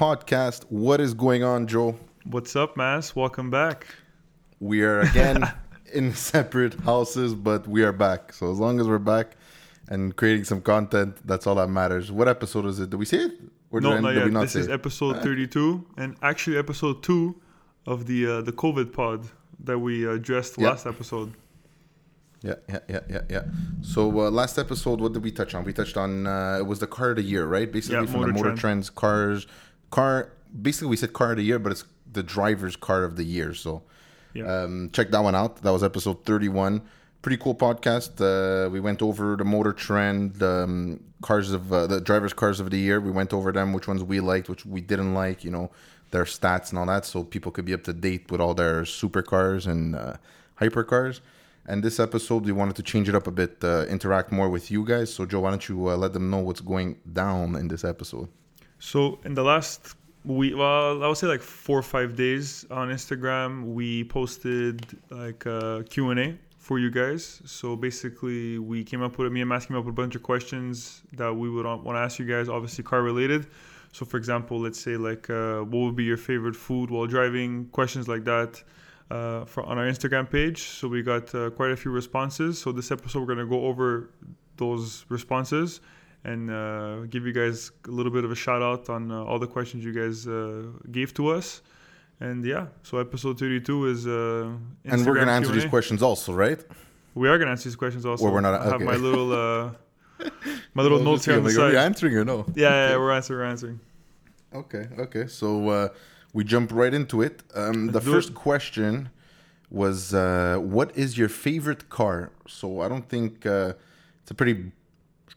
Podcast. What is going on, Joe? What's up, Mass? Welcome back. We are again in separate houses, but we are back. So as long as we're back and creating some content, that's all that matters. What episode is it? Did we see it? Or no, did, not did yet. this say is it? episode 32, and actually episode two of the uh, the COVID pod that we uh, addressed Yeah. last episode. Yeah, yeah, yeah, yeah, yeah. So uh, last episode, what did we touch on? We touched on uh, it was the car of the year, right? Basically, Yeah, from Motor the Motor Trend. Trends cars, car. Basically, we said car of the year, but it's the driver's car of the year. So Yeah. Um, check that one out. That was episode 31. Pretty cool podcast. Uh, we went over the motor trend, um, cars of uh, the drivers' cars of the year. We went over them, which ones we liked, which we didn't like. You know, their stats and all that, so people could be up to date with all their supercars and uh, hypercars. And this episode, we wanted to change it up a bit, uh, interact more with you guys. So, Joe, why don't you uh, let them know what's going down in this episode? So in the last week, well, I would say like four or five days on Instagram, we posted like a Q and A for you guys. So basically, we came up with me and Matt came up with a bunch of questions that we would want to ask you guys, obviously car related. So for example, let's say like uh, what would be your favorite food while driving? Questions like that. Uh, for, on our Instagram page, so we got uh, quite a few responses. So this episode, we're gonna go over those responses and uh, give you guys a little bit of a shout out on uh, all the questions you guys uh, gave to us. And yeah, so episode 32 is uh, and we're going to answer these questions also, right? We are gonna answer these questions also. Or we're not- I have my little uh, my little notes here on the Like, Are we side. answering or no? Yeah, yeah, yeah, we're answering. We're answering. Okay, okay. So uh, we jump right into it. Um, the do first it. question was, uh, "What is your favorite car?" So I don't think uh, it's a pretty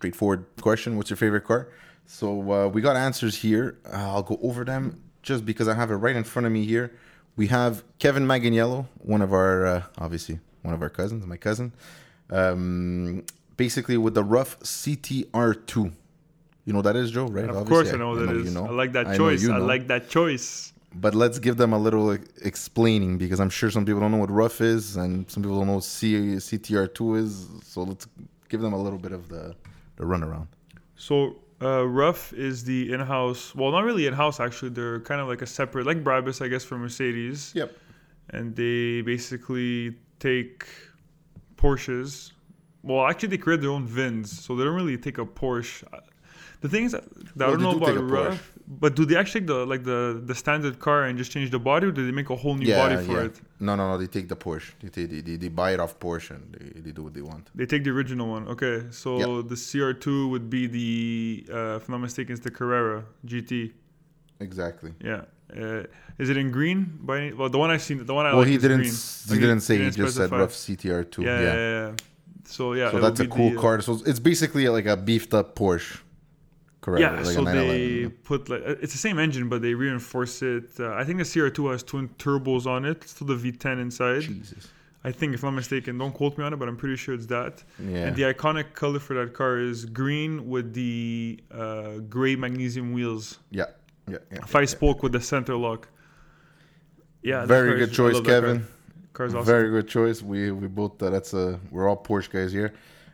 straightforward question. What's your favorite car? So uh, we got answers here. Uh, I'll go over them just because I have it right in front of me here. We have Kevin Maganiello, one of our uh, obviously one of our cousins, my cousin. Um, basically with the Ruf CTR2. You know that is, Joe, right? Of Obviously, course, I know what that you is. know. I like that I choice. you I like that choice. But let's give them a little explaining because I'm sure some people don't know what Ruf is and some people don't know what C- CTR2 is. So let's give them a little bit of the, the runaround. So uh, Ruf is the in-house. Well, not really in-house actually. They're kind of like a separate, like Brabus, I guess, for Mercedes. Yep. and they basically take Porsches. Well, actually, they create their own VINs, so they don't really take a Porsche. The thing is that, that I don't know do about a Porsche. Ruf, but do they actually take the like the the standard car and just change the body, or do they make a whole new Yeah, body for yeah. it? No, no, no. They take the Porsche. They, take, they, they, they buy it off Porsche and they, they do what they want. They take the original one. Okay, so Yeah. the CR2 would be the, uh, if I'm not mistaken, it's the Carrera GT. Exactly. Yeah. Uh, is it in green? By any, well, the one I've seen, the one I well, like he didn't. s- He didn't say. He, didn't just said Ruf CTR2. Yeah, Yeah. yeah. So yeah, So that's a cool the, car. So it's basically like a beefed up Porsche. Correct. Yeah, like so they put like uh, it's the same engine, but they reinforce it. Uh, I think the CR2 has twin turbos on it, still the V10 inside. Jesus. I think, if I'm mistaken, don't quote me on it, but I'm pretty sure it's that. Yeah. And the iconic color for that car is green with the uh, gray magnesium wheels, yeah. Yeah. yeah. five spoke with the center lock. Yeah, Very good is- choice, that car. Kevin. Car's awesome. Very good choice. We we both uh, that's a we're all Porsche guys here.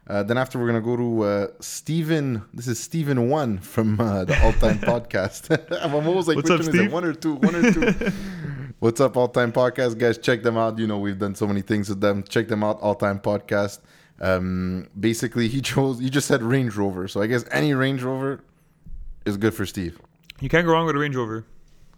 Uh, then after we're gonna go to uh, Steven. This is Stephen one from uh, the All Time Podcast. I'm almost like What's which up, one is it? One or two? One or two? What's up, All Time Podcast guys? Check them out. You know we've done so many things with them. Check them out. All Time Podcast. Um, basically, he chose. He just said Range Rover. So I guess any Range Rover is good for Steve. You can't go wrong with a Range Rover.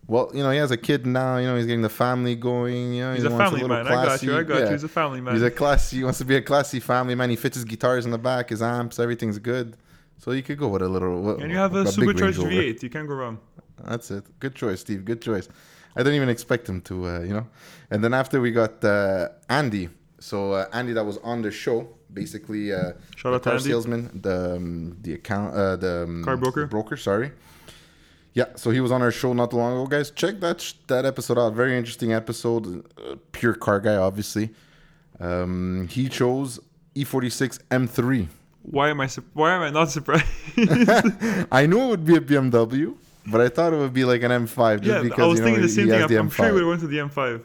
Well, you know he has a kid now. You know he's getting the family going. You know He's he a wants family little man. I got you. I got yeah. you. He's a family man. He's a classy. He wants to be a classy family man. He fits his guitars in the back, his amps, everything's good. So you could go with a little. and you have a, big supercharged V8. You can't go wrong. That's it. Good choice, Steve. Good choice. I didn't even expect him to, uh, you know. And then after we got uh, Andy. So uh, Andy, that was on the show, basically. Uh, Shout the out to car Andy. salesman, the um, the account, uh, the um, Car broker? broker. Sorry. Yeah, so he was on our show not too long ago, guys. Check that sh- that episode out. Very interesting episode. Uh, pure car guy, obviously. Um, he chose E46 M3. Why am I? Su- why am I not surprised? I knew it would be a BMW, but I thought it would be like an M5 just yeah, because I was you know, thinking the same thing. I'm, I'm sure he M5. would have went to the M5.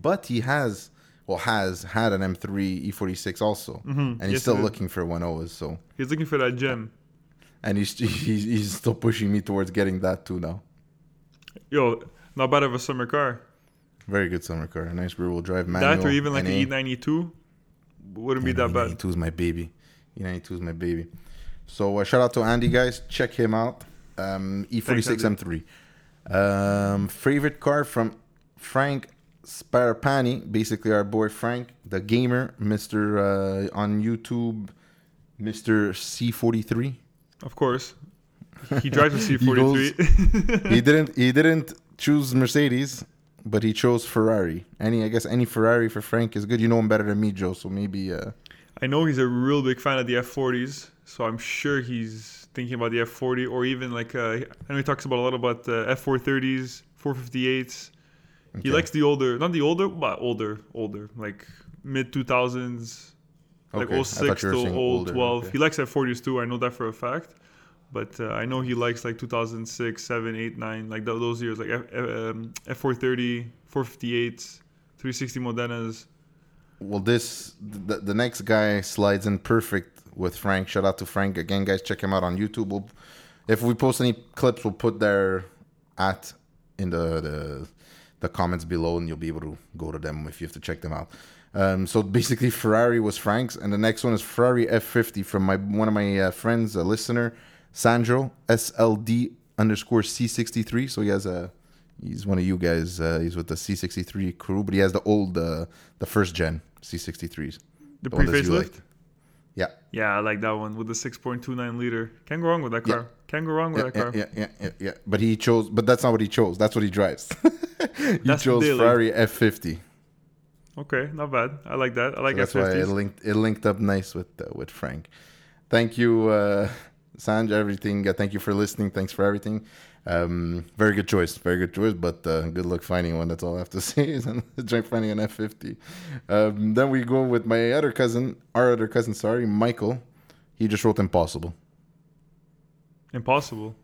But he has, well, has had an M3 E46 also, and he's Mm-hmm. Yes, still looking for 1.0s. So He's looking for that gem. And he's, he's he's still pushing me towards getting that too now. Yo, not bad of a summer car. Very good summer car, a nice rear-wheel drive manual. that or even like NA. an E92 wouldn't be that bad. E92 is my baby. E92 is my baby. So uh, shout out to Andy, guys. Check him out. Um, E46 M3. Um, favorite car from Frank Sparapani, basically our boy Frank, the gamer, Mister uh, on YouTube, Mister C43. Of course. He drives a He C43. he didn't. He didn't choose Mercedes, but he chose Ferrari. Any, I guess, any Ferrari for Frank is good. You know him better than me, Joe. So maybe. Uh, I know he's a real big fan of the F40s, so I'm sure he's thinking about the F40 or even like uh, I know he talks about a lot about the F430s, 458s. He likes the older, not the older, but older, older, like mid 2000s, like Okay, 06 thought you were to saying 0 older, 12. okay. He likes F40s too. I know that for a fact. But uh, I know he likes like 2006, 7, 8, 9, like th- those years, like F, um, F430, 458, 360 Modenas. Well, this the, the next guy slides in perfect with Frank. Shout out to Frank again, guys. Check him out on YouTube. We'll, if we post any clips, we'll put their at in the, the the comments below, and you'll be able to go to them if you have to check them out. Um, so basically, Ferrari was Frank's, and the next one is Ferrari F50 from my one of my uh, friends, a listener, Sandro SLD underscore C63. So he has a he's one of you guys. Uh, he's with the C63 crew, but he has the old uh, the first gen C63s. The, The one pre facelift? like. Yeah. Yeah, I like that one with the 6.29 liter. Can't go wrong with that Yeah. car. Can't go wrong with Yeah, that car. yeah, yeah, yeah, yeah. But he chose. But that's not what he chose. That's what he drives. he That's chose daily. Ferrari F50. Okay, not bad. I like that. I like so that's why it linked. It linked up nice with uh, with Frank. Thank you, uh, Sanj. Everything. Uh, thank you for listening. Thanks for everything. Um, very good choice. Very good choice. But uh, good luck finding one. That's all I have to say. And try finding an F50. Um, then we go with my other cousin. Our other cousin. Sorry, Michael. He just wrote impossible. Impossible.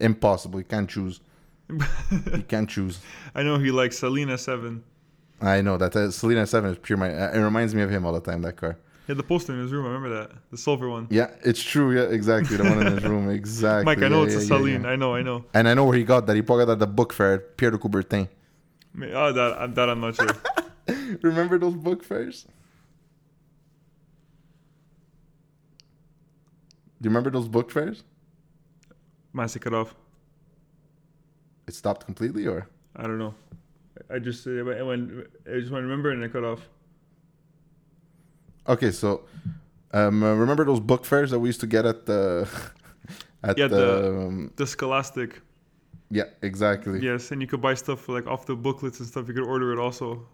Impossible. You can't choose. you can't choose. I know he likes Saleen S7. I know that uh, Saleen Seven is pure. My uh, it reminds me of him all the time. That car. He had the poster in his room. I remember that. The silver one. Yeah, it's true. Yeah, exactly. The one in his room. Exactly. Mike, I know Yeah, it's a yeah, yeah, Saleen. yeah. I know, I know. And I know where he got that. He probably got that at the book fair at Pierre de Coubertin. Oh, that, that I'm not sure. Remember those book fairs? Do you remember those book fairs? Cut off. It stopped completely, or I don't know. I just I went. I just want to remember and I cut off. okay. So, um, uh, remember those book fairs that we used to get at the at Yeah, the, the- um, The Scholastic. yeah exactly Yes, and you could buy stuff like off the booklets and stuff. You could order it also.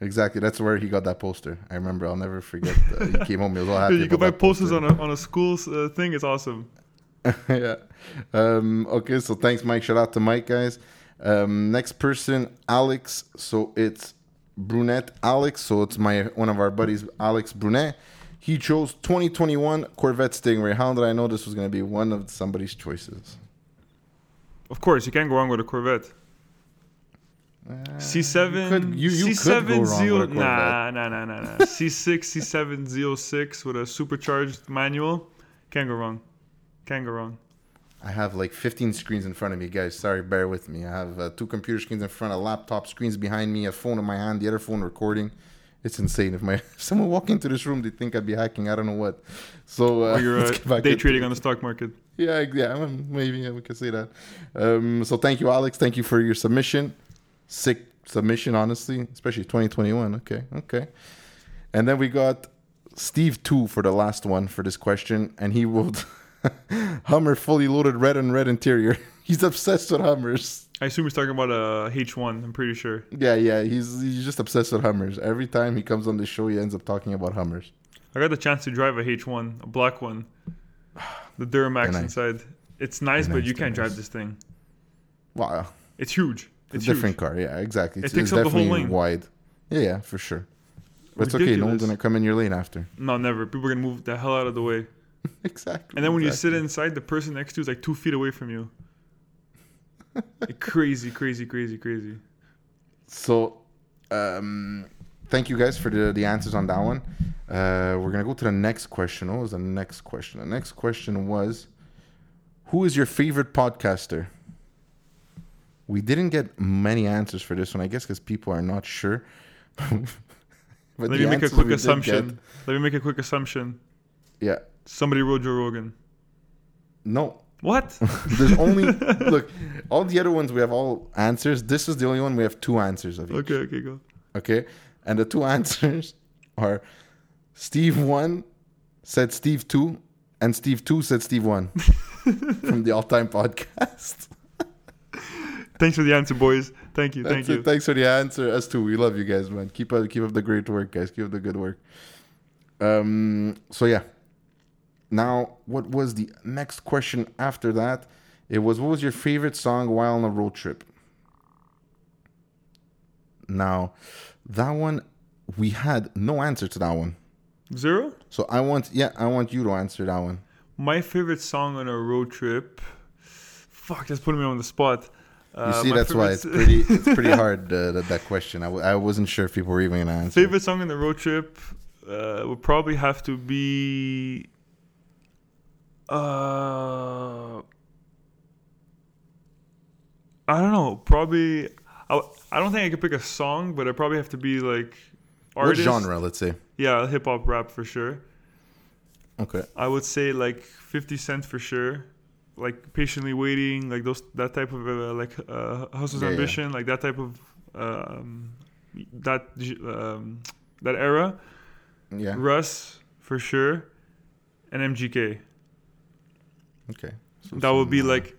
exactly. That's where he got that poster. I remember. I'll never forget. Uh, he came home. He was all happy. You could buy posters poster. on a on a school uh, thing. It's awesome. yeah. Um, okay, so thanks, Mike. Shout out to Mike, guys. Um, next person, Alex. So it's Brunette Alex. So it's my one of our buddies, Alex Brunet. He chose 2021 Corvette Stingray. How did I know this was going to be one of somebody's choices? Of course, you can't go wrong with a Corvette. Uh, C7, you could, you, you C7 could go wrong zero, with a Corvette. nah, nah, nah, nah, nah. C6, C7, Z06 with a supercharged manual, can't go wrong. Can't go wrong. I have like 15 screens in front of me, guys. Sorry, bear with me. I have uh, two computer screens in front, a laptop screens behind me, a phone in my hand, the other phone recording. It's insane. If my if someone walk into this room, they think I'd be hacking. I don't know what. So uh, or you're uh, day trading on the stock market. Yeah, yeah, maybe yeah, we can say that. Um, so thank you, Alex. Thank you for your submission. Sick submission, honestly, especially 2021. Okay, okay. And then we got Steve two for the last one for this question, and he wrote Hummer fully loaded red and red interior. He's obsessed with Hummers. I assume he's talking about uh, a H1. I'm pretty sure. Yeah, yeah, he's he's just obsessed with Hummers. Every time he comes on the show, he ends up talking about Hummers. I got the chance to drive a H1, a black one, the Duramax nice. inside. It's nice, but nice, you can't drive this thing. Wow, It's huge. it's, It's a different car. Yeah, exactly. It It's, takes it's up the whole definitely lane. wide. Yeah, yeah, for sure. But it's okay. No one's gonna come in your lane after. No, never. People are gonna move the hell out of the way. exactly. And then when you sit inside, the person next to you is like two feet away from you. Like, crazy, crazy, crazy, crazy. So, um, thank you guys for the, the answers on that one. Uh, we're gonna go to the next question. What was the next question? The next question was, Who is your favorite podcaster? We didn't get many answers for this one, I guess, because people are not sure. But Let me make a quick assumption. get- Let me make a quick assumption. yeah. Somebody wrote Joe Rogan. No. What? There's only look. All the other ones we have all answers. This is the only one we have two answers of each. okay, okay, go. Okay, and the two answers are Steve one said Steve two, and Steve two said Steve one from the All Time Podcast. Thanks for the answer, boys. Thank you, That's thank it. you. Thanks for the answer. Us too. We love you guys, man. Keep up, keep up the great work, guys. Keep up the good work. Um. So yeah. Now, what was the next question after that? It was what was your favorite song while on a road trip? Now, that one we had no answer to that one. Zero? So I want yeah, I want you to answer that one. My favorite song on a road trip. Fuck, that's putting me on the spot. You Uh, see, that's why it's pretty it's pretty hard uh, that, that question. I, w- I wasn't sure if people were even gonna answer. Favorite song on the road trip uh, would probably have to be. Uh, I don't know. Probably. I, I don't think I could pick a song, but I probably have to be like. What Artist. genre? Let's say. Yeah, hip hop rap for sure. Okay. I would say like 50 Cent for sure. Like patiently waiting, like those that type of uh, like uh, hustle's Yeah, yeah. ambition, like that type of um, that um, that era. Yeah. Russ for sure, and MGK. Okay. So That would be uh, like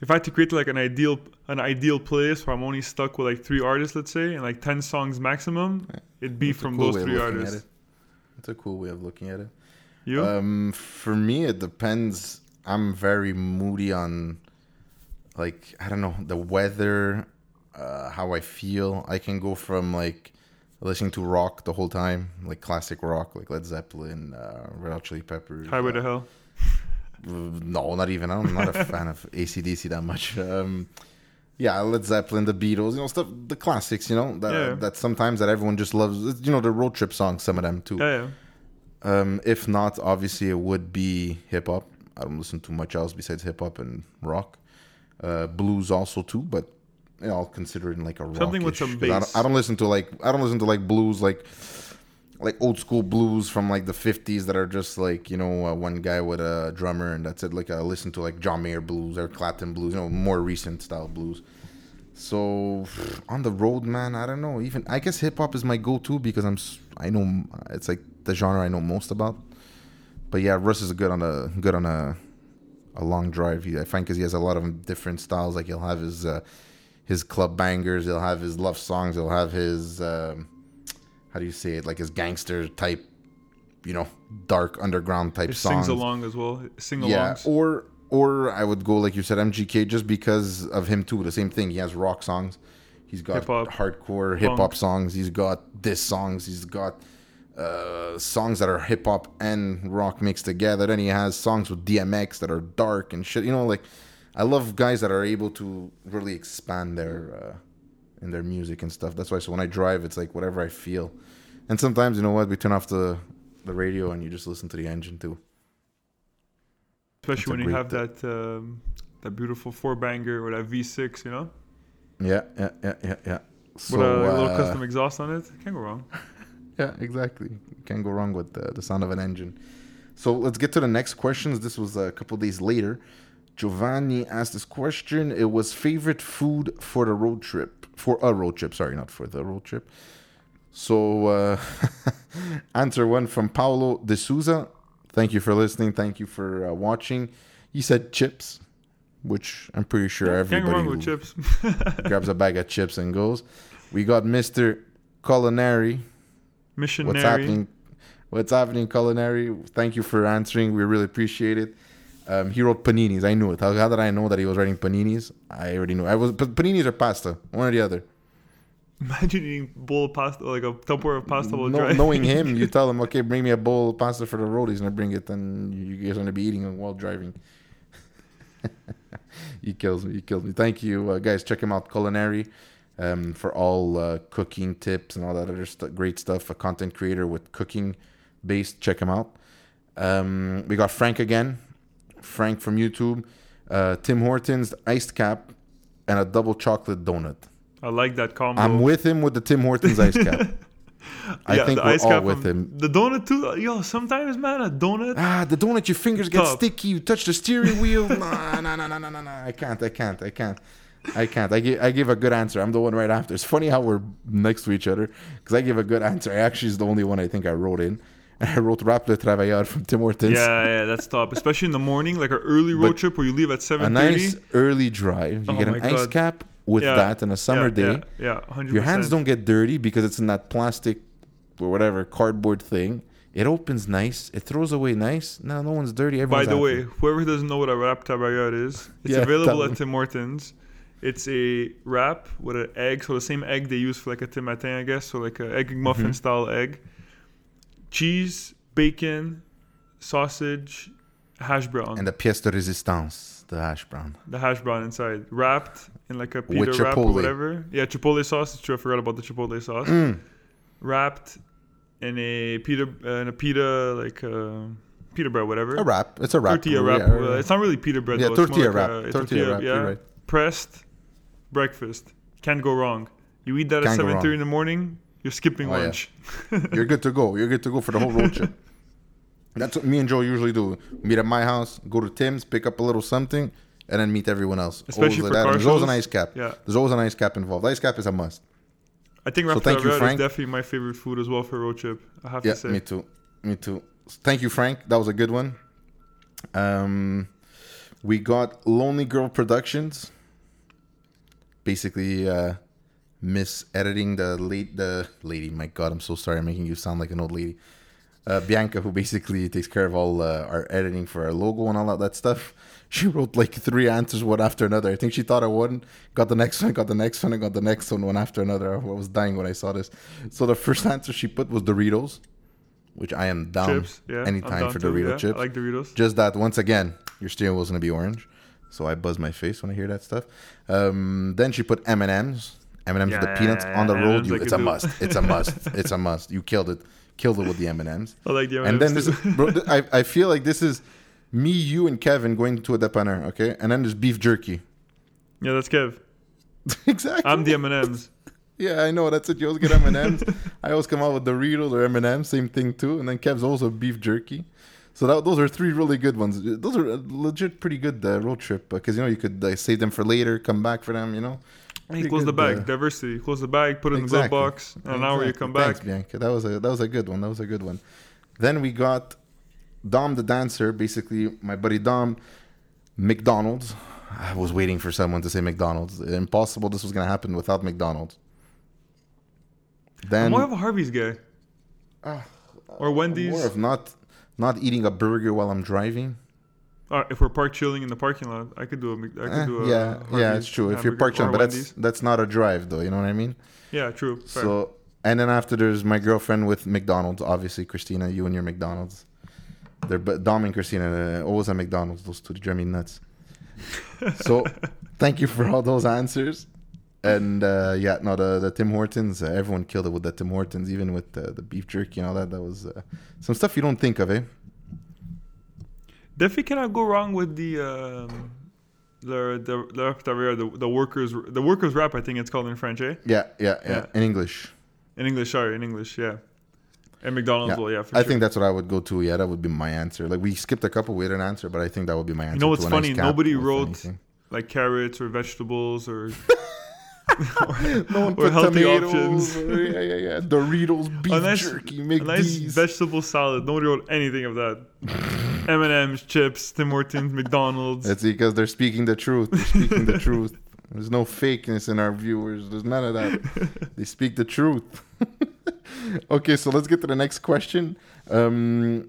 if I had to create like an ideal an ideal playlist where I'm only stuck with like three artists, let's say, and like ten songs maximum, it'd be That's from cool those three artists. It's a cool way of looking at it. You? Um, for me, it depends. I'm very moody on, like, I don't know, the weather, uh, how I feel. I can go from like listening to rock the whole time, like classic rock, like Led Zeppelin, uh, Red Hot Chili Peppers. Highway uh, to Hell. No, not even. I'm not a fan of ACDC that much. Um, yeah, Led Zeppelin, the Beatles, you know, stuff, the classics, you know, that, Yeah. that sometimes that everyone just loves. You know, the road trip songs, some of them too. Yeah, yeah. Um, if not, obviously it would be hip hop. I don't listen to much else besides hip hop and rock. Uh, blues also too, but you know, I'll consider it like a rock. Something with some I bass. don't, I don't listen to like I don't listen to like blues like like old school blues from like the fifties that are just like you know uh, one guy with a drummer and that's it. Like I listen to like John Mayer blues or Clapton blues, you know, more recent style blues. So on the road, man, I don't know. Even I guess hip hop is my go-to because I'm I know it's like the genre I know most about. But yeah, Russ is good on a good on a a long drive. I find because he has a lot of different styles. Like he'll have his uh, his club bangers, he'll have his love songs, he'll have his um, how do you say it? Like his gangster type, you know, dark underground type It songs. sings along as well. Sing Yeah, or or I would go like you said, MGK, just because of him too. The same thing. He has rock songs. He's got Hip-hop, hardcore hip hop songs. He's got diss songs. He's got uh, songs that are hip hop and rock mixed together. Then he has songs with DMX that are dark and shit. You know, like I love guys that are able to really expand their uh, in their music and stuff. That's why. So when I drive, it's like whatever I feel. And sometimes you know what, we turn off the the radio and you just listen to the engine too. Especially when you have great that um, that beautiful four banger or that V6, you know, Yeah, yeah, yeah, yeah, yeah. So, with a little uh, custom exhaust on it. Can't go wrong. Yeah, exactly. Can't go wrong with the, the sound of an engine. So let's get to the next questions. This was a couple days later. Giovanni asked this question. It was favorite food for the road trip. For a road trip, sorry, not for the road trip. So, uh, answer one from Paulo de Souza. Thank you for listening. Thank you for uh, watching. He said chips, which I'm pretty sure Can't everybody chips. grabs a bag of chips and goes. We got Mr. Culinary. Missionary. What's happening? What's happening, Culinary? Thank you for answering. We really appreciate it. Um, he wrote paninis. I knew it. How, how did I know that he was writing paninis? I already knew. I was paninis or pasta, one or the other. Imagine eating bowl of pasta, like a Tupperware of pasta while No, driving. knowing him, you tell him, okay, bring me a bowl of pasta for the road. He's gonna bring it, and you guys are gonna be eating while driving. he kills me. He kills me. Thank you, uh, guys. Check him out, Culinary, um, for all uh, cooking tips and all that other stu great stuff. A content creator with cooking based. Check him out. Um, we got Frank again. Frank from YouTube. uh, Tim Hortons iced cap, and a double chocolate donut. I like that combo. I'm with him with the Tim Hortons iced cap. I Yeah, think we're ice all with him. The donut too. Yo, sometimes man, a donut. Ah, the donut, your fingers get Tough. sticky. You touch the steering wheel. Nah, nah, nah, nah, nah, nah, nah. I can't. I can't. I can't. I can't. I give, I give a good answer. I'm the one right after. It's funny how we're next to each other because I give a good answer. I actually is the only one I think I wrote in. I wrote Wrap Le Travailleur from Tim Hortons. Yeah, yeah, that's top. Especially in the morning, like an early road But trip where you leave at seven. a nice early drive. You Oh get an ice God. cap with Yeah. that on a summer yeah, day. Yeah, yeah, hundred Your hands don't get dirty because it's in that plastic or whatever cardboard thing. It opens nice. It throws away nice. No, no one's dirty. By the happy. way, whoever doesn't know what a wrap travailleur is, it's available at. Tim Hortons. It's a wrap with an egg, so the same egg they use for like a Tim Matin, I guess, so like an egg muffin Mhm. style egg, cheese, bacon, sausage, hash brown, and the pièce de résistance, the hash brown. the hash brown inside, wrapped in like a pita wrap or whatever. Yeah, chipotle sauce. It's true, I forgot about the chipotle sauce. Mm. Wrapped in a pita, uh, in a pita like uh, pita bread, whatever. A wrap. It's a wrap. tortilla wrap. yeah, uh, it's not really pita bread. Yeah, though. Tortilla like wrap. a- a tortilla, wrap. Yeah, right. pressed breakfast. Can't go wrong. You eat that at Can't go seven thirty in the morning. You're skipping Oh, yeah. lunch. You're good to go. You're good to go for the whole road trip. That's what me and Joe usually do. Meet at my house, go to Tim's, pick up a little something, and then meet everyone else. Especially Always for like There's always an ice cap. Yeah, There's always an ice cap involved. Ice cap is a must. I think So thank you, is definitely my favorite food as well for road trip. I have Yeah, to say. me too. Me too. Thank you, Frank. That was a good one. Um, we got Lonely Girl Productions. Basically, uh, miss editing the late the lady. My God, I'm so sorry. I'm making you sound like an old lady. Uh, Bianca, who basically takes care of all uh, our editing for our logo and all that, that stuff. She wrote like three answers one after another. I think she thought I wouldn't. Got the next one, got the next one, and got the next one one after another. I was dying when I saw this. So the first answer she put was Doritos, which I am down Chips, yeah. Anytime down for too, Dorito yeah. chips. I like Doritos. Just that once again, your steering wheel's gonna be orange, so I buzz my face when I hear that stuff. Um, then she put M and M's, M and M's with the peanuts on the road. You, it's a must. It's a must. It's a must. You killed it. Killed it with the M and M's. I like the And then M&Ms this, too. bro, I I feel like this is me, you, and Kevin going to a dépanneur, okay? And then there's beef jerky. yeah, that's Kev. exactly. I'm the M and M's. Yeah, I know. That's it. You always get M and M's. I always come out with Doritos or M and M's. Same thing too. And then Kev's also beef jerky. So that, those are three really good ones. Those are legit pretty good uh, road trip because you know you could uh, save them for later, come back for them. You know. Pretty close the bag. uh, Diversity. Close the bag. Put it in the glove box. And an hour you come back. Thanks, Bianca. That was a that was a good one. That was a good one. Then we got Dom the dancer. Basically, my buddy Dom, McDonald's. I was waiting for someone to say McDonald's. Impossible. This was gonna happen without McDonald's. I'm Then more of a Harvey's guy. Ah, or Wendy's. More of not not eating a burger while I'm driving. Uh, if we're parked chilling in the parking lot, I could do a. I could Eh, do a. yeah, yeah, it's true. If you're parked or on, but that's Wendy's. that's not a drive though. You know what I mean? yeah, true. Fair. So and then after there's my girlfriend with McDonald's. Obviously, Christina, you and your McDonald's. They're but Dom and Christina uh, always at McDonald's. Those two, drive me nuts. so thank you for all those answers. And uh, yeah, no, the, the Tim Hortons, uh, everyone killed it with the Tim Hortons, even with the, the beef jerky and all that. That was uh, some stuff you don't think of, eh? Definitely cannot go wrong with the um, the the the, the the workers the workers wrap. I think it's called in French, eh? Yeah, yeah, yeah. Yeah. In English. In English, sorry, in English, yeah. And McDonald's, Yeah. well, yeah. I sure. think that's what I would go to. Yeah, that would be my answer. Like we skipped a couple, we didn't answer, but I think that would be my answer. You know what's funny? Nobody wrote- anything. like carrots or vegetables or no one or put healthy tomatoes. options. yeah, yeah, yeah. Doritos, beef nice- jerky, a nice vegetable salad. Nobody wrote anything of that. M and M's, chips, Tim Hortons, McDonald's. That's because they're speaking the truth. They're speaking the truth. There's no fakeness in our viewers. There's none of that. they speak the truth. okay, so let's get to the next question. Um,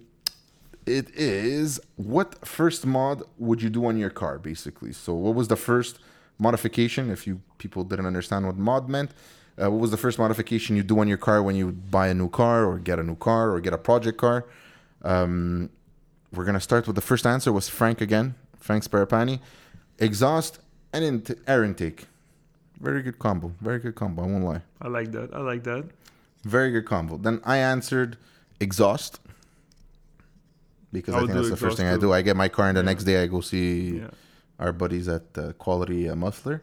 it is what first mod would you do on your car, basically? So, what was the first modification? If you people didn't understand what mod meant, uh, what was the first modification you do on your car when you buy a new car or get a new car or get a project car? Um, we're gonna start with the first answer was Frank again, Frank Sparapani. Exhaust and int- air intake. Very good combo. Very good combo. I won't lie. I like that. I like that. Very good combo. Then I answered exhaust because I I, think that's the first thing I do. I get my car and the Yeah. next day I go see Yeah. Our buddies at uh, Quality uh, Muffler.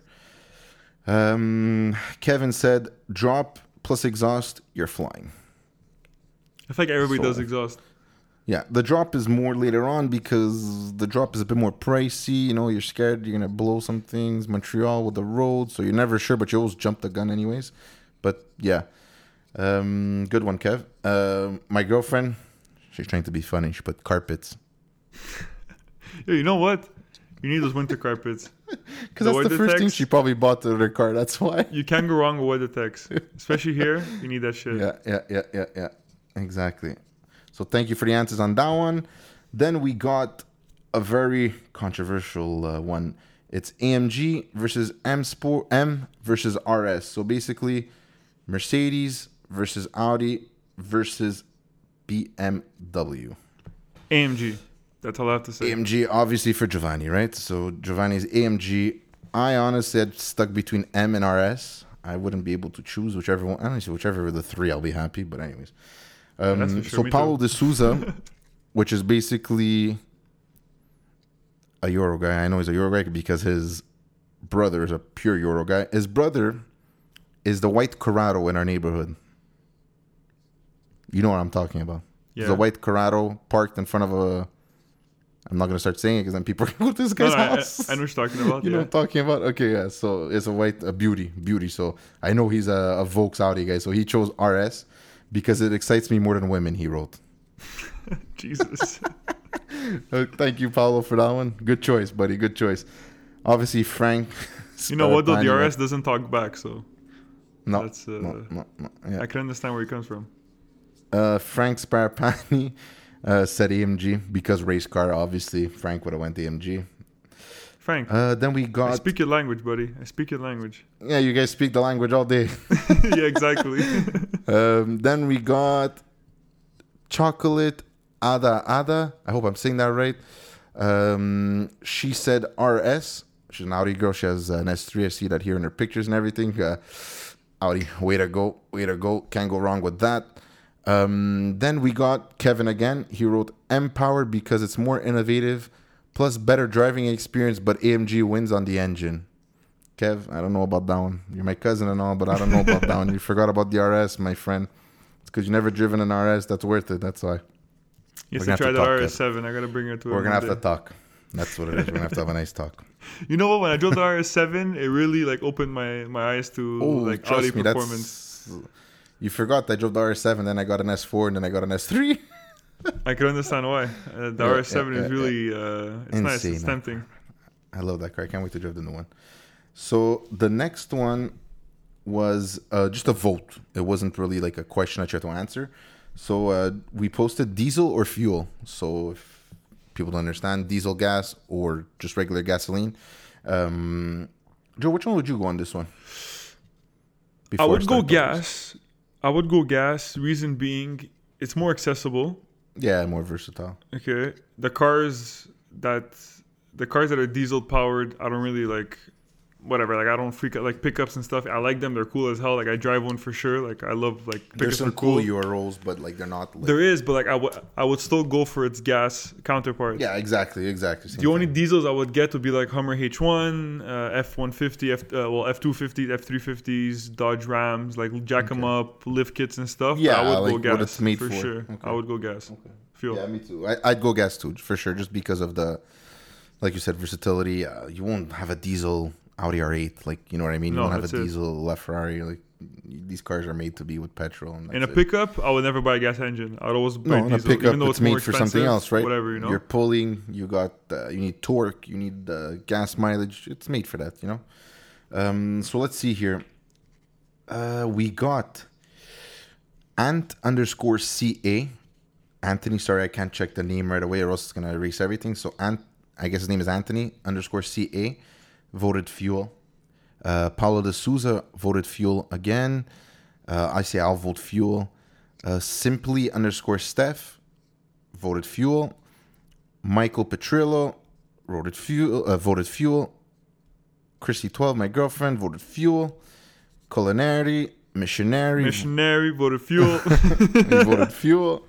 Um, Kevin said, "Drop plus exhaust, you're flying." I think everybody So- does exhaust. Yeah, the drop is more later on because the drop is a bit more pricey. You know, you're scared you're gonna blow some things. Montreal with the road, so you're never sure, but you always jump the gun anyways. But yeah, um, good one, Kev. Um my girlfriend, she's trying to be funny. She put carpets you know what? You need those winter carpets. because that's the first thing she probably bought to her car. That's why. You can't go wrong with weather WeatherTechs, especially here. You need that shit. Yeah, yeah, yeah, yeah, yeah. Exactly. So thank you for the answers on that one. Then we got a very controversial uh, one. It's AMG versus M Sport M versus RS. So basically, Mercedes versus Audi versus BMW. AMG. That's all I have to say. AMG, obviously for Giovanni, right? So Giovanni's AMG. I honestly had stuck between M and RS. I wouldn't be able to choose whichever one. Honestly, whichever of the three, I'll be happy. But anyways, um, sure, so Paulo de Souza, which is basically a Euro guy. I know he's a Euro guy because his brother is a pure Euro guy. His brother is the white Corrado in our neighborhood. You know what I'm talking about. Yeah. A white Corrado parked in front of a. I'm not gonna start saying it because then people are going to this No, guy's no, I, house. I know what you're talking about. you know what I'm talking about? Okay, yeah. So it's a white, a beauty, beauty. So I know he's a, a Volks Audi guy. So he chose RS because it excites me more than women. He wrote. Jesus. Uh, thank you, Paulo, for that one. Good choice, buddy. Good choice. Obviously, Frank. you know what though? The RS doesn't talk back, so No, that's. Uh, no, no, no. Yeah. I can understand where he comes from. Uh, Frank Sparapani uh, said AMG because race car. Obviously, Frank would have went AMG. Frank, Uh, then we got. I speak your language, buddy. I speak your language. yeah, you guys speak the language all day. yeah, exactly. Um, then we got chocolate Ada Ada. I hope I'm saying that right. Um, she said RS. She's an Audi girl. She has an S3. I see that here in her pictures and everything. Uh, Audi, way to go, way to go. Can't go wrong with that. Um, then we got Kevin again. He wrote M Power because it's more innovative, plus better driving experience. But AMG wins on the engine. Kev, I don't know about that one. You're my cousin and all, but I don't know about that one. You forgot about the RS, my friend. It's because you never driven an RS. That's worth it. That's why. You gonna I have to tried that talk, RS7. I gotta bring her to. We're gonna have to talk. That's what it is. We're gonna have to have a nice talk. You know what? When I drove the RS7, it really like opened my my eyes to Oh, like Audi me, performance. that's. You forgot I drove the RS7, then I got an S4, and then I got an S3. I can understand why. Uh, the Yeah, RS7 yeah, is really uh, it's nice. It's tempting. I love that car. I can't wait to drive the new one. So the next one was uh, just a vote. It wasn't really like a question that you had to answer. So uh, we posted diesel or fuel. So if people don't understand, diesel gas or just regular gasoline. Um, Joe, which one would you go on this one? I would go gas. I would go gas. Reason being, it's more accessible. Yeah, more versatile. Okay, the cars that the cars that are diesel powered, I don't really like. Whatever, like I don't freak out like pickups and stuff. I like them; they're cool as hell. Like I drive one for sure. Like I love like pickups There's some cool. URLs, but like they're not. Like, There is, but like I would I would still go for its gas counterpart. yeah, exactly, exactly. same The only diesels I would get would be like Hummer H1, uh, F150, F uh, well F250s, F350s, Dodge Rams, like jack them up, lift kits and stuff. Yeah, I would like go gas for, for. sure. Okay. I would go gas. Fuel. Yeah, me too. I, I'd go gas too, for sure, just because of the, like you said, versatility. Uh, you won't have a diesel Audi R8, like you know what I mean. You No, won't have a diesel LaFerrari. Like these cars are made to be with petrol. And In a it. pickup, I would never buy a gas engine. I'd always buy no, in a diesel, pickup, even it's, it's, made for something else, right? Whatever, you know. You're pulling. You got. Uh, you need torque. You need uh, gas mileage. It's made for that, you know. Um, so let's see here. Uh, we got Ant underscore CA. Anthony, sorry, I can't check the name right away, or else it's gonna erase everything. So Ant, I guess his name is Anthony underscore CA, voted fuel. Uh, Paulo de Souza voted fuel again. Uh, I say I'll vote fuel. Uh, simply underscore Steph voted fuel. Michael Petrillo voted fuel. Uh, voted fuel. Chrissy twelve, my girlfriend, voted fuel. Culinary missionary Missionary voted fuel. voted fuel.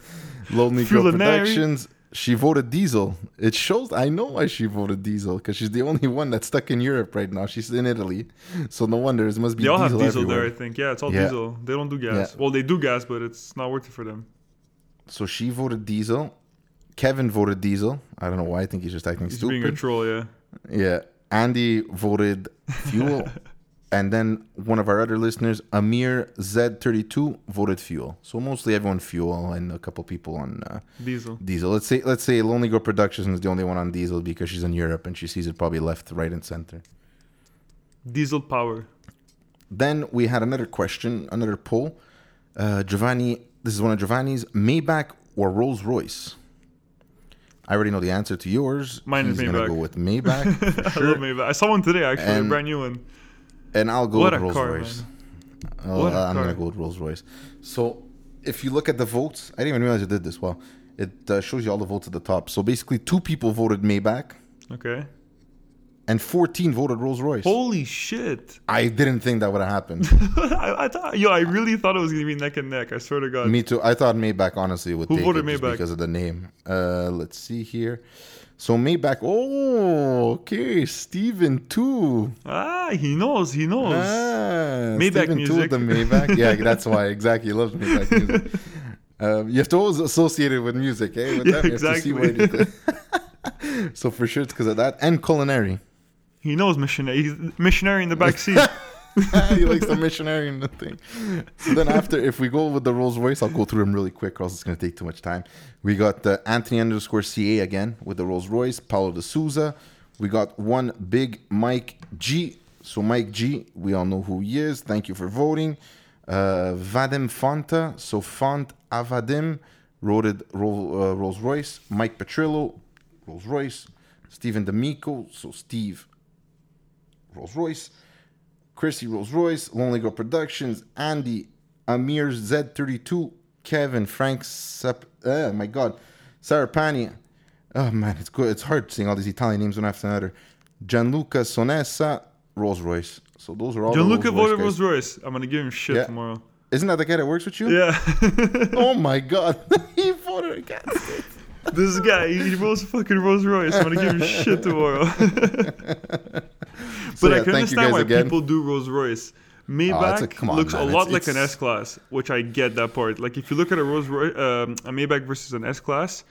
Lonely Girl Productions She voted diesel. It shows. I know why she voted diesel because she's the only one that's stuck in Europe right now. She's in Italy, so no wonder it must be They all diesel have diesel everywhere. there, I think. Yeah, it's all Yeah. diesel. They don't do gas. Yeah. Well, they do gas, but it's not worth it for them. So she voted diesel. Kevin voted diesel. I don't know why. I think he's just acting He's being a stupid. troll, yeah. Yeah. Andy voted fuel. and then one of our other listeners, Amir Z32, voted fuel. So mostly everyone fuel and a couple people on uh, Diesel. diesel. Let's say let's say Lonely Girl Productions is the only one on diesel because she's in Europe and she sees it probably left, right, and center. Diesel power. Then we had another question, another poll. Uh, Giovanni, this is one of Giovanni's Maybach or Rolls Royce. I already know the answer to yours. Mine is He's gonna Maybach. go with Maybach, for I love. Maybach. I saw one today, actually, a brand new one. And I'll go What with Rolls car, Royce. Oh, I'm gonna go with Rolls Royce. So, if you look at the votes, I didn't even realize it did this well. It uh, shows you all the votes at the top. So basically, two people voted Maybach, Okay. And 14 voted Rolls Royce. Holy shit. I didn't think that would have happened. I, I thought, yo, I really thought it was gonna be neck and neck. I swear to God. Me too. I thought Maybach honestly would Who take voted it Maybach? because of the name. Uh, let's see here. So Maybach. Oh, okay. Steven too. Ah, he knows. He knows. Ah, Maybach Steven too with the Maybach. Yeah, that's why exactly. He loves Maybach music. Um, you have to always associate it with music, eh? With Yeah, that, you have to see where it- so for sure, it's because of that and culinary. He knows missionary. He's missionary in the back seat. he likes the missionary in the thing. So then after, if we go with the Rolls Royce, I'll go through them really quick, or else it's going to take too much time. We got Anthony underscore CA again with the Rolls Royce. Paulo de Souza. We got one big Mike G. So Mike G, we all know who he is. Thank you for voting. Uh, Vadim Fonta. So Font Avadim wrote it uh, Rolls Royce. Mike Petrillo, Rolls Royce. Stephen D'Amico. So Steve, Rolls Royce. Chrissy Rolls Royce, Lonely Girl Productions, Andy, Amir Z32, Kevin, Frank Sep. Oh my God, Sarah Pani. Oh man, it's good. It's hard seeing all these Italian names one after another. Gianluca Sonessa, Rolls Royce. So those are all. Gianluca voted. Rolls Royce. I'm gonna give him shit Yeah. tomorrow. Isn't that the guy that works with you? Yeah. Oh my God, he voted against it. This guy, he votes fucking Rolls Royce. I'm gonna give him shit tomorrow. So, but yeah, I can understand why again. people do Rolls Royce. Oh, Maybach it's a- on, looks man, a it's- lot like an S class, which I get that part. Like if you look at a Rolls Royce, um, a Maybach versus an S class,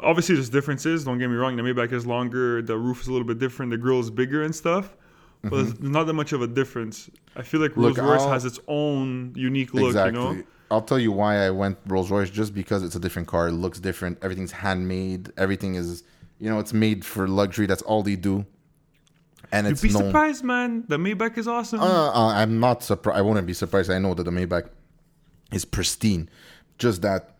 obviously there's differences. Don't get me wrong. The Maybach is longer, the roof is a little bit different, the grill is bigger and stuff. But there's not that much of a difference. I feel like Mm-hmm. Rolls Royce has its own unique look. exactly. You know. I'll tell you why I went Rolls Royce just because it's a different car. It looks different. Everything's handmade. Everything is, you know, it's made for luxury. That's all they do. And You'd it's be known. surprised, man. The Maybach is awesome. Uh, uh, I'm not surprised. I wouldn't be surprised. I know that the Maybach is pristine. Just that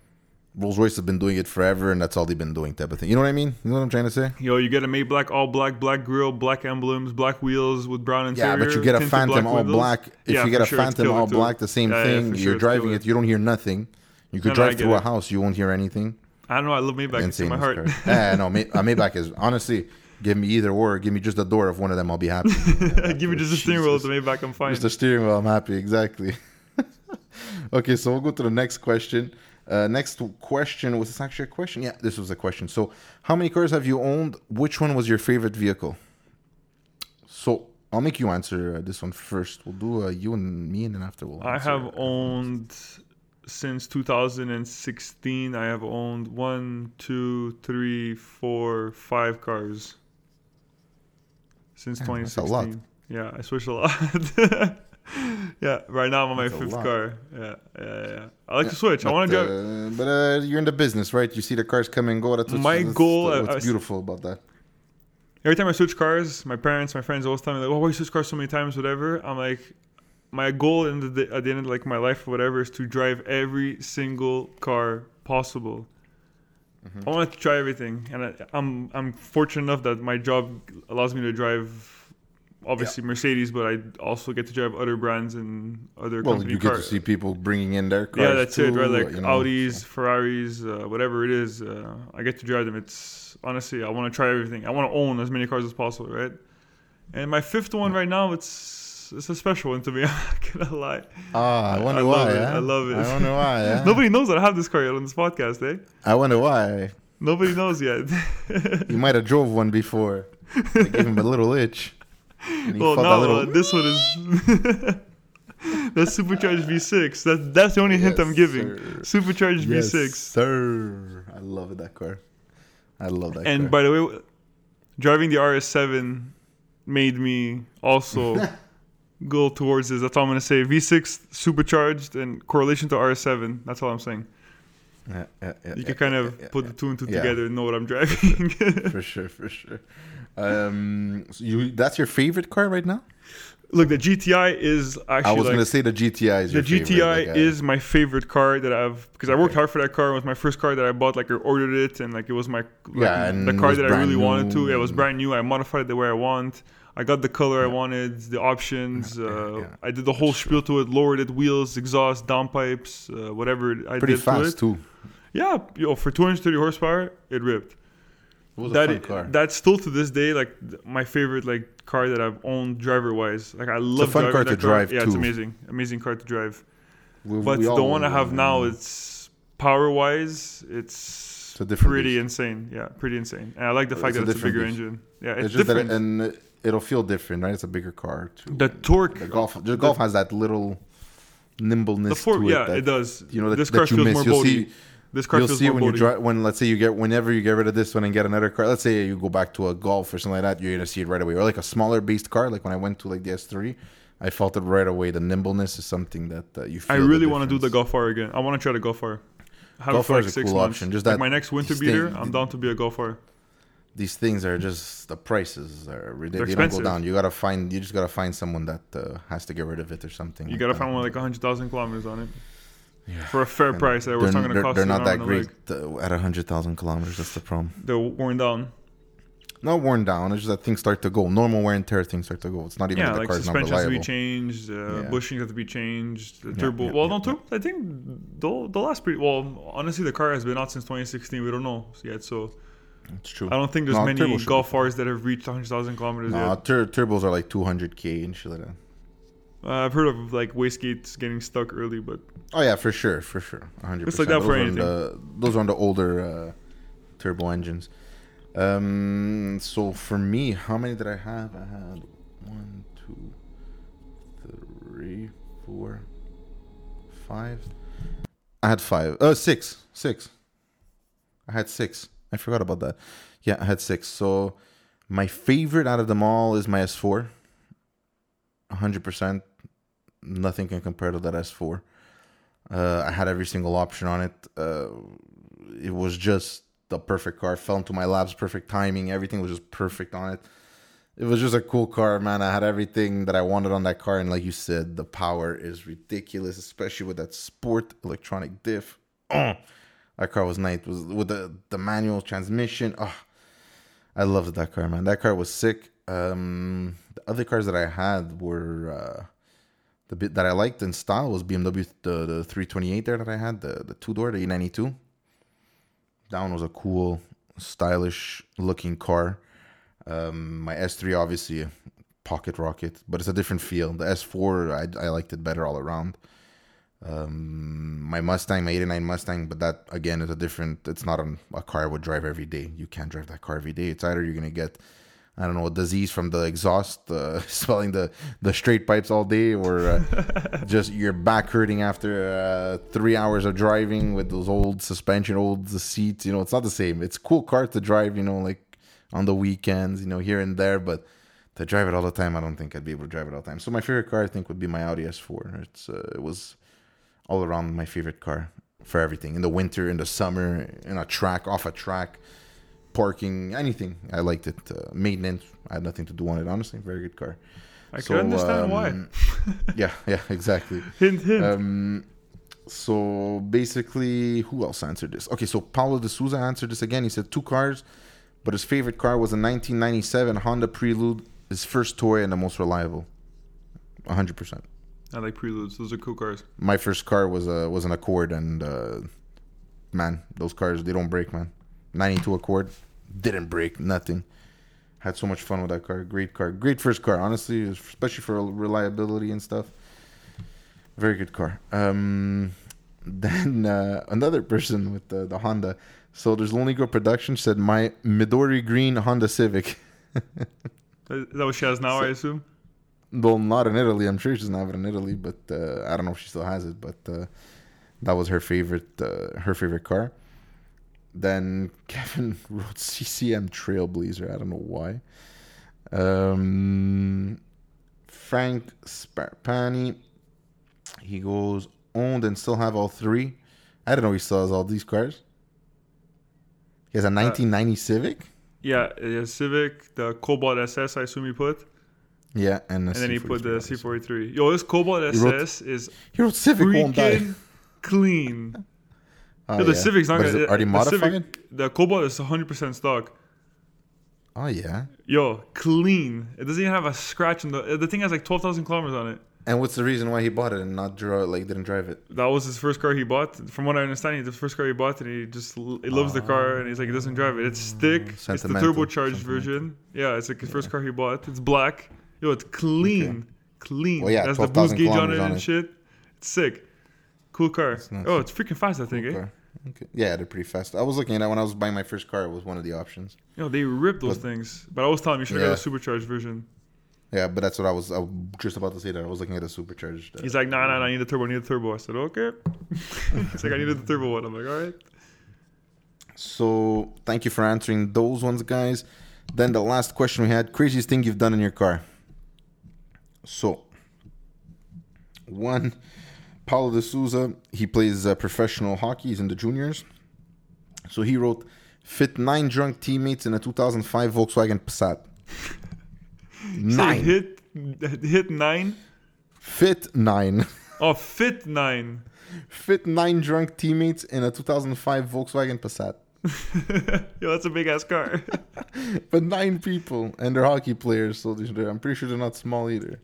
Rolls Royce has been doing it forever, and that's all they've been doing, type of thing. You know what I mean? You know what I'm trying to say? Yo, you get a Maybach all black, black grill, black emblems, black wheels with brown interior. Yeah, but you get a Phantom all windows. black. If Yeah, you get a sure, Phantom all black, the same Yeah, yeah, thing. sure, You're driving it, you don't hear nothing. You could No, no, drive get through a it. house, you won't hear anything. I don't know. I love Maybach. It's in my heart. yeah, no, May- a uh, Maybach is honestly. Give me either or. Give me just the door of one of them. I'll be happy. Give me just a steering wheel the Maybach. I'm fine. Just the steering wheel. I'm happy. Exactly. okay, so we'll go to the next question. Uh, next question was this actually a question? Yeah, this was a question. So, how many cars have you owned? Which one was your favorite vehicle? So, I'll make you answer uh, this one first. We'll do uh, you and me, and then after we'll. I have owned since 2016. I have owned one, two, three, four, five cars since Yeah, that's a 2016. lot. Yeah, I switched a lot. yeah, right now I'm on my That's a fifth lot. car. Yeah, yeah, yeah. I like to switch. I want to drive. uh, but uh, you're in the business, right? You see the cars come and go. That's what's, My that's goal, uh, what's I- beautiful about that. Every time I switch cars, my parents, my friends always tell me like, "Oh, why you switch cars so many times?" Whatever. I'm like, my goal in the at the end of like my life or whatever is to drive every single car possible. Mm-hmm. I want to try everything, and I, I'm I'm fortunate enough that my job allows me to drive, obviously Mercedes, but I also get to drive other brands and other Well, you get cars. to see people bringing in their cars. Yeah, that's it, right? Like you know, Audis, so- Ferraris, uh, whatever it is. Uh, I get to drive them. It's honestly, I want to try everything. I want to own as many cars as possible, right? And my fifth one right now, it's it's a special one to me. I'm not gonna lie. Ah, I wonder I why. eh? I love it. I wonder why. eh? Nobody knows that I have this car yet on this podcast, eh? I wonder why. Nobody knows yet. You might have drove one before. They gave him a little itch. Well, that little. uh, this one is that's supercharged V6. That that's the only hint I'm giving. sir. Supercharged yes, V6. sir. I love that car. I love that car. And car. by the way, driving the RS7 made me also go towards this. That's all I'm gonna say. V6 supercharged and correlation to RS7. That's all I'm saying. Yeah, yeah, yeah, You can kind of put the two and two together and know what I'm driving. for sure, for sure. Um, so you that's your favorite car right now? Look, the GTI is actually I was like gonna say the GTI is the your favorite, GTI like, uh, is my favorite car that I've because I worked hard for that car. It was my first car that I bought. Like I ordered it and like it was my like, Yeah, and the car that I really wanted to. It was brand new. I modified it the way I want. I got the color I wanted, the options. Yeah, uh, yeah. I did the whole spiel to it. Lowered it, wheels, exhaust, downpipes, uh, whatever I pretty did to fast it. too. Yeah, yo, for 230 horsepower, it ripped. It That a i- fun car. that's still to this day like my favorite like car that I've owned driver wise. Like I love it's a fun car to drive, Yeah, it's amazing, amazing car to drive. We- But we the one I have now, it's power wise, it's, It's a different pretty insane. Yeah, pretty insane. And I like the It's fact a that it's a bigger engine. Yeah, It's, it's, just different. that, and it'll feel different, right? It's a bigger car too. the torque, The golf, the golf has that little nimbleness the to it. yeah, that, it does. You know that, this that car you feels miss. more You'll boaty. see, this car you'll see when you drive. When let's say you get, whenever you get rid of this one and get another car. Let's say you go back to a Golf or something like that. You're gonna see it right away. Or like a smaller based car. Like when I went to like the S3, I felt it right away. The nimbleness is something that uh, you. Feel I really want to do the. Golf R again. I want to try the Golf. I have Golf R like is a cool months. option. Just like that my next winter thing- beater, I'm down to be a Golf R. These things are just the prices are ridiculous. They're They don't go down. You gotta find. You just gotta find someone that uh, has to get rid of it or something. You like gotta that. find one like 100,000 kilometers on it Yeah. for a fair And price. That they're, was not going to cost they're not that arm and a great leg. uh, at hundred thousand kilometers. That's the problem. They're worn down. Not worn down. It's just that things start to go. Normal wear and tear things start to go. It's not even Yeah, that the like car's not suspension has to be changed, uh, Yeah. bushings have to be changed, the Yeah, turbo. yeah, well, yeah, no turbo. I think they'll, they'll last pretty well. Honestly, the car has been out since 2016. We don't know yet, so It's true. I don't think there's No, many turbo should be Golf R's that have reached 100,000 kilometers No, yet. tur- turbos are like 200k and shit like that. Uh, I've heard of like wastegates getting stuck early, but Oh yeah, for sure, for sure, 100. It's like that those for are on anything. The, those are the older uh, turbo engines. Um, so for me, how many did I have? I had one, two, three, four, five. I had five. Uh, six, six. I had six. I forgot about that. Yeah, I had six. So my favorite out of them all is my S4. 100%. Nothing can compare to that S4. Uh, I had every single option on it. Uh, it was just the perfect car. Fell into my laps, perfect timing. Everything was just perfect on it. It was just a cool car, man. I had everything that I wanted on that car, and like you said, the power is ridiculous, especially with that sport electronic diff. Oh, that car was nice. Was with the the manual transmission. Oh, I loved that car, man. That car was sick. Um, the other cars that I had were uh, the bit that I liked in style was BMW the, the 328 there that I had the the two door the E92. That one was a cool, stylish looking car. Um, my S3 obviously pocket rocket, but it's a different feel. The S4 I I liked it better all around. Um, my Mustang, my '89 Mustang, but that again is a different. It's not a, a car I would drive every day. You can't drive that car every day. It's either you're gonna get, I don't know, a disease from the exhaust, uh, smelling the the straight pipes all day, or uh, just your back hurting after uh, three hours of driving with those old suspension, old seats. You know, it's not the same. It's cool car to drive. You know, like on the weekends, you know, here and there, but to drive it all the time, I don't think I'd be able to drive it all the time. So my favorite car, I think, would be my Audi S4. It's uh, it was all around my favorite car for everything in the winter, in the summer, in a track, off a track, parking, anything. I liked it. Uh, maintenance, I had nothing to do on it. Honestly, very good car. I can understand why. um, yeah, yeah, exactly. Hint, hint. Um, so basically, who else answered this? Okay, so Paulo de Souza answered this again. He said two cars, but his favorite car was a 1997 Honda Prelude, his first toy and the most reliable. 100%. I like preludes. Those are cool cars. My first car was a was an Accord, and uh, man, those cars they don't break, man. 92 Accord didn't break, nothing. Had so much fun with that car. Great car, great first car, honestly, especially for reliability and stuff. Very good car. Um, then uh, another person with the, the Honda So there's Lonely Girl Production said my Midori Green Honda Civic. Is that what she has now? So- I assume. Well, not in Italy. I'm sure she doesn't have it in Italy, but uh, I don't know if she still has it. But uh, that was her favorite, uh, her favorite car. Then Kevin wrote CCM Trailblazer. I don't know why. Um, Frank Sparapani, he goes owned and still have all three. I don't know. He still has all these cars. He has a 1990 Civic. Yeah, yeah, Civic, the Cobalt SS. I assume he put, Yeah, and, and then he put the C43. C43. Yo, this Cobalt He wrote- SS is He wrote Civic won't die. freaking clean. Oh, Yo, the yeah. Civic's not gonna. it already the modified? Civic, the Cobalt is 100% stock. Oh yeah. Yo, clean. It doesn't even have a scratch in the. The thing has like 12,000 kilometers on it. And what's the reason why he bought it and not draw like didn't drive it? That was his first car he bought. From what I understand, it's the first car he bought, and he just he loves the oh. car, and he's like he doesn't drive it. It's thick. It's the turbocharged version. Yeah, it's like his first car he bought. It's black. Yo, it's clean, clean. Well, yeah, it has the 12,000 boost gauge on it on and it. shit. It's sick. Cool car. nice. Oh, it's freaking fast. I think. Eh? Okay. Okay. Yeah, they're pretty fast. I was looking at it when I was buying my first car. It was one of the options. Yo, they rip those things. But I was telling him you should have Yeah. got a supercharged version. Yeah, but that's what I was. I was just about to say that I was looking at a supercharged. Uh, He's like, nah, nah, nah, I need a turbo. I need a turbo. I said, okay. He's like, I needed the turbo one. I'm like, all right. so thank you for answering those ones, guys. Then the last question we had: craziest thing you've done in your car. So, one, Paulo de Souza. He plays uh, professional hockey. He's in the juniors. So he wrote, "Fit nine drunk teammates in a 2005 Volkswagen Passat." Nine. hit, hit nine. Fit nine. Oh, fit nine. Fit nine drunk teammates in a 2005 Volkswagen Passat. Yo, that's a big ass car. But nine people, and they're hockey players, so they're, I'm pretty sure they're not small either.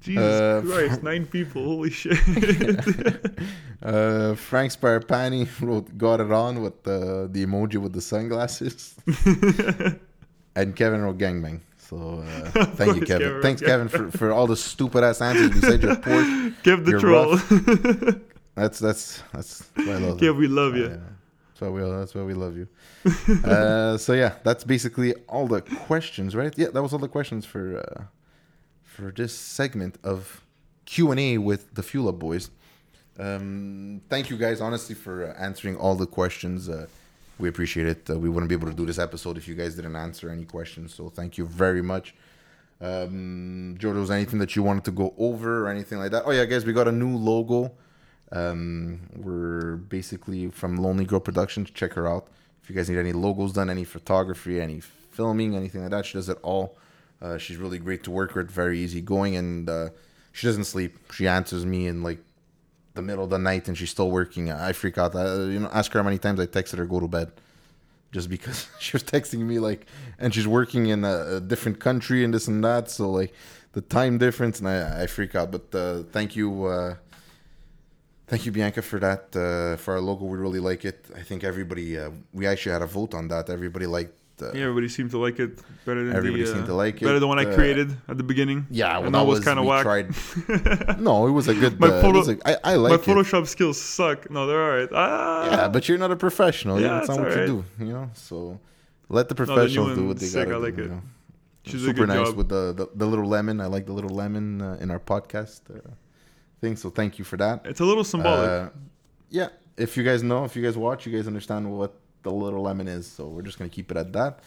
Jesus Uh, Christ, nine people. Holy shit. Uh, Frank Sparapani wrote "Got it on" with the the emoji with the sunglasses, and Kevin wrote "Gangbang." So uh, thank you, Kevin. Kevin Thanks, Kevin, for, for all the stupid ass answers besides your Porsche. Give the You're troll. That's that's that's why I love Kev, we love you. Yeah. That's why we that's why we love you. uh, so yeah, that's basically all the questions, right? Yeah, that was all the questions for uh, for this segment of Q and A with the Fuel Up Boys. Um, thank you guys, honestly, for uh, answering all the questions. Uh, we appreciate it. Uh, we wouldn't be able to do this episode if you guys didn't answer any questions. So thank you very much. Um, was anything that you wanted to go over or anything like that? Oh yeah, guys, we got a new logo. Um, we're basically from Lonely Girl Productions. Check her out. If you guys need any logos done, any photography, any filming, anything like that, she does it all. Uh, she's really great to work with, very easygoing, and uh, she doesn't sleep. She answers me in like the middle of the night, and she's still working. I freak out. I, you know, ask her how many times I texted her go to bed, just because she was texting me like, and she's working in a, a different country and this and that. So like the time difference, and I, I freak out. But uh, thank you. Uh, Thank you, Bianca, for that. Uh, for our logo, we really like it. I think everybody. Uh, we actually had a vote on that. Everybody liked. Uh, Yeah, everybody seemed to like it better than Everybody the, uh, seemed to like it. better than one I uh, created at the beginning. Yeah, well, And that that was was kinda we whack. Tried. no, it was a good. My uh, photo- was a- I, I like My it. Photoshop skills suck. No, they're alright. Ah, Yeah, but you're not a professional. Yeah, that's not what alright. you do. You know, so let the professionals do what they gotta I like do. it. You know? she a Super good nice job. with the, the the little lemon. I like the little lemon uh, in our podcast uh, thing. So thank you for that. It's a little symbolic. Uh, yeah, if you guys know, if you guys watch, you guys understand what the little lemon is. So we're just gonna keep it at that.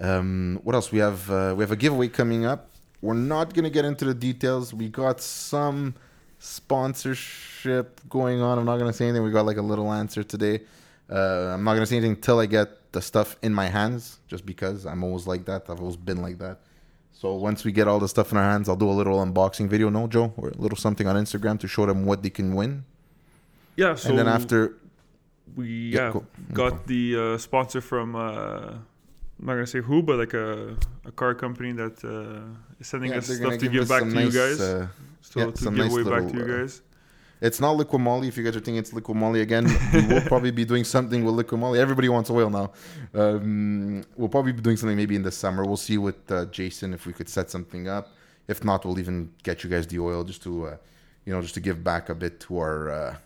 Um, what else? We have uh, we have a giveaway coming up. We're not gonna get into the details. We got some sponsorship going on. I'm not gonna say anything. We got like a little answer today. Uh, I'm not gonna say anything until I get the stuff in my hands, just because I'm always like that. I've always been like that. So once we get all the stuff in our hands, I'll do a little unboxing video, no, Joe, or a little something on Instagram to show them what they can win. yeah, so and then after, we Yeah, got the uh, sponsor from uh, I'm not gonna say who, but like a, a car company that uh, is sending yeah, us stuff to give back some to you guys. uh, so yeah, to give nice away back to little, you uh, guys. it's not Liqui Moly. If you guys are thinking it's Liqui Moly again, we will probably be doing something with Liqui Moly. Everybody wants oil now. Um, we'll probably be doing something maybe in the summer. We'll see with uh, Jason if we could set something up. If not, we'll even get you guys the oil just to, uh, you know, just to give back a bit to our uh,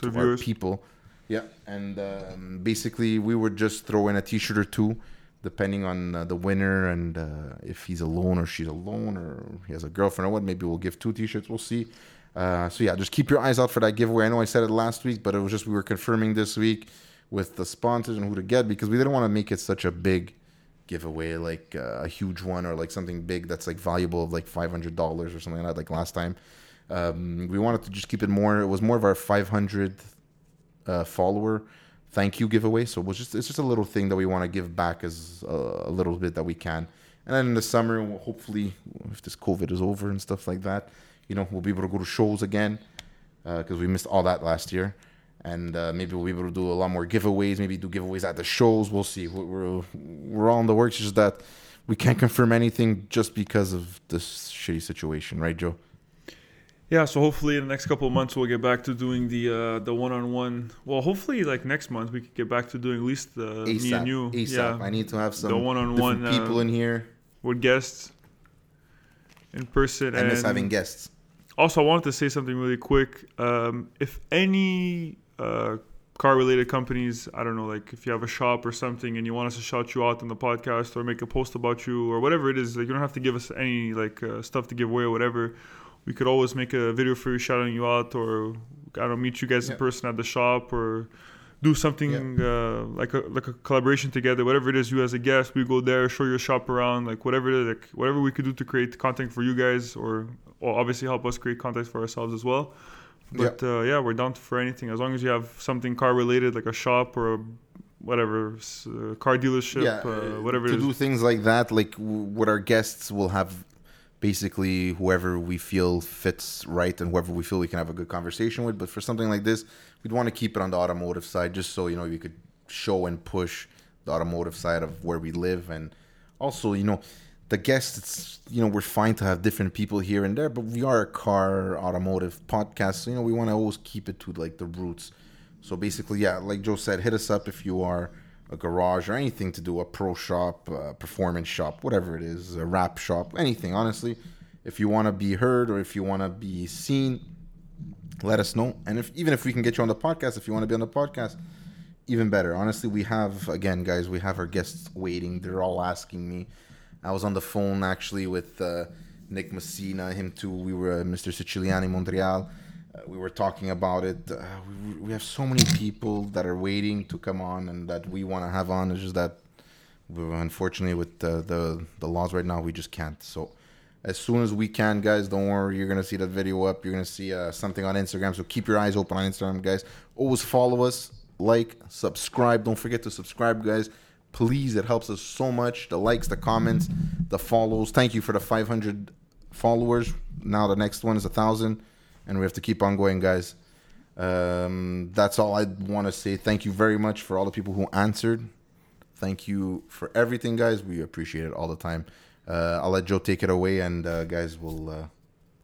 To to our people. Yeah, and um, basically we would just throw in a T-shirt or two, depending on uh, the winner and uh, if he's alone or she's alone or he has a girlfriend or what. Maybe we'll give two T-shirts. We'll see. Uh, so yeah, just keep your eyes out for that giveaway. I know I said it last week, but it was just we were confirming this week with the sponsors and who to get because we didn't want to make it such a big giveaway, like uh, a huge one or like something big that's like valuable of like five hundred dollars or something like that, like last time. Um, we wanted to just keep it more. It was more of our five hundredth uh, follower thank you giveaway. So it just it's just a little thing that we want to give back as a, a, little bit that we can. And then in the summer, we'll hopefully, if this COVID is over and stuff like that, you know, we'll be able to go to shows again because uh, we missed all that last year. And uh, maybe we'll be able to do a lot more giveaways. Maybe do giveaways at the shows. We'll see. We're we're all in the works. Just that we can't confirm anything just because of this shitty situation, right, Joe? Yeah, so hopefully in the next couple of months we'll get back to doing the uh, the one on one. Well, hopefully like next month we could get back to doing at least the ASAP, me and you. ASAP. Yeah, I need to have some the one on one people uh, in here with guests in person. I and miss having guests. Also, I wanted to say something really quick. Um, if any uh, car related companies, I don't know, like if you have a shop or something and you want us to shout you out on the podcast or make a post about you or whatever it is, like you don't have to give us any like uh, stuff to give away or whatever we could always make a video for you shouting you out or I don't know, meet you guys in person at the shop or do something uh, like a like a collaboration together. Whatever it is, you as a guest, we go there, show your shop around, like whatever it is, like whatever we could do to create content for you guys, or, or obviously help us create content for ourselves as well. But uh, yeah, we're down for anything as long as you have something car related, like a shop or a whatever uh, car dealership, yeah, uh, whatever. To do things like that, like w- what our guests will have basically whoever we feel fits right and whoever we feel we can have a good conversation with. But for something like this, we'd want to keep it on the automotive side, just so you know we could show and push the automotive side of where we live, and also you know the guests. It's you know we're fine to have different people here and there, but we are a car automotive podcast, so you know we want to always keep it to like the roots. So basically, yeah, like Joe said, hit us up if you are a garage or anything to do a pro shop, a performance shop, whatever it is, a wrap shop, anything. Honestly, if you want to be heard or if you want to be seen, let us know. And if even if we can get you on the podcast, if you want to be on the podcast, even better. Honestly, we have again, guys, we have our guests waiting. They're all asking me. I was on the phone actually with uh, Nick Messina, him too. We were uh, Mr. Siciliani Montreal we were talking about it. Uh, we, we have so many people that are waiting to come on and that we want to have on. It's just that, unfortunately, with the, the the laws right now, we just can't. So, as soon as we can, guys, don't worry. You're gonna see that video up. You're gonna see uh, something on Instagram. So keep your eyes open on Instagram, guys. Always follow us, like, subscribe. Don't forget to subscribe, guys. Please, it helps us so much. The likes, the comments, the follows. Thank you for the 500 followers. Now the next one is a thousand and we have to keep on going, guys. Um, that's all I want to say. Thank you very much for all the people who answered. Thank you for everything, guys. We appreciate it all the time. Uh, I'll let Joe take it away, and uh, guys, we'll uh,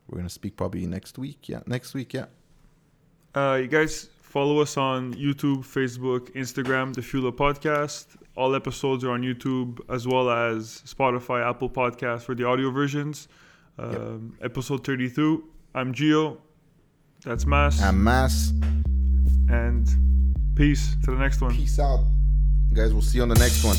we're gonna speak probably next week. Yeah, next week. Yeah. Uh, you guys follow us on YouTube, Facebook, Instagram, the Fuel Podcast. All episodes are on YouTube as well as Spotify, Apple Podcast for the audio versions. Um, yep. Episode 32. I'm Gio. That's Mass. I'm Mass. And peace to the next one. Peace out. Guys, we'll see you on the next one.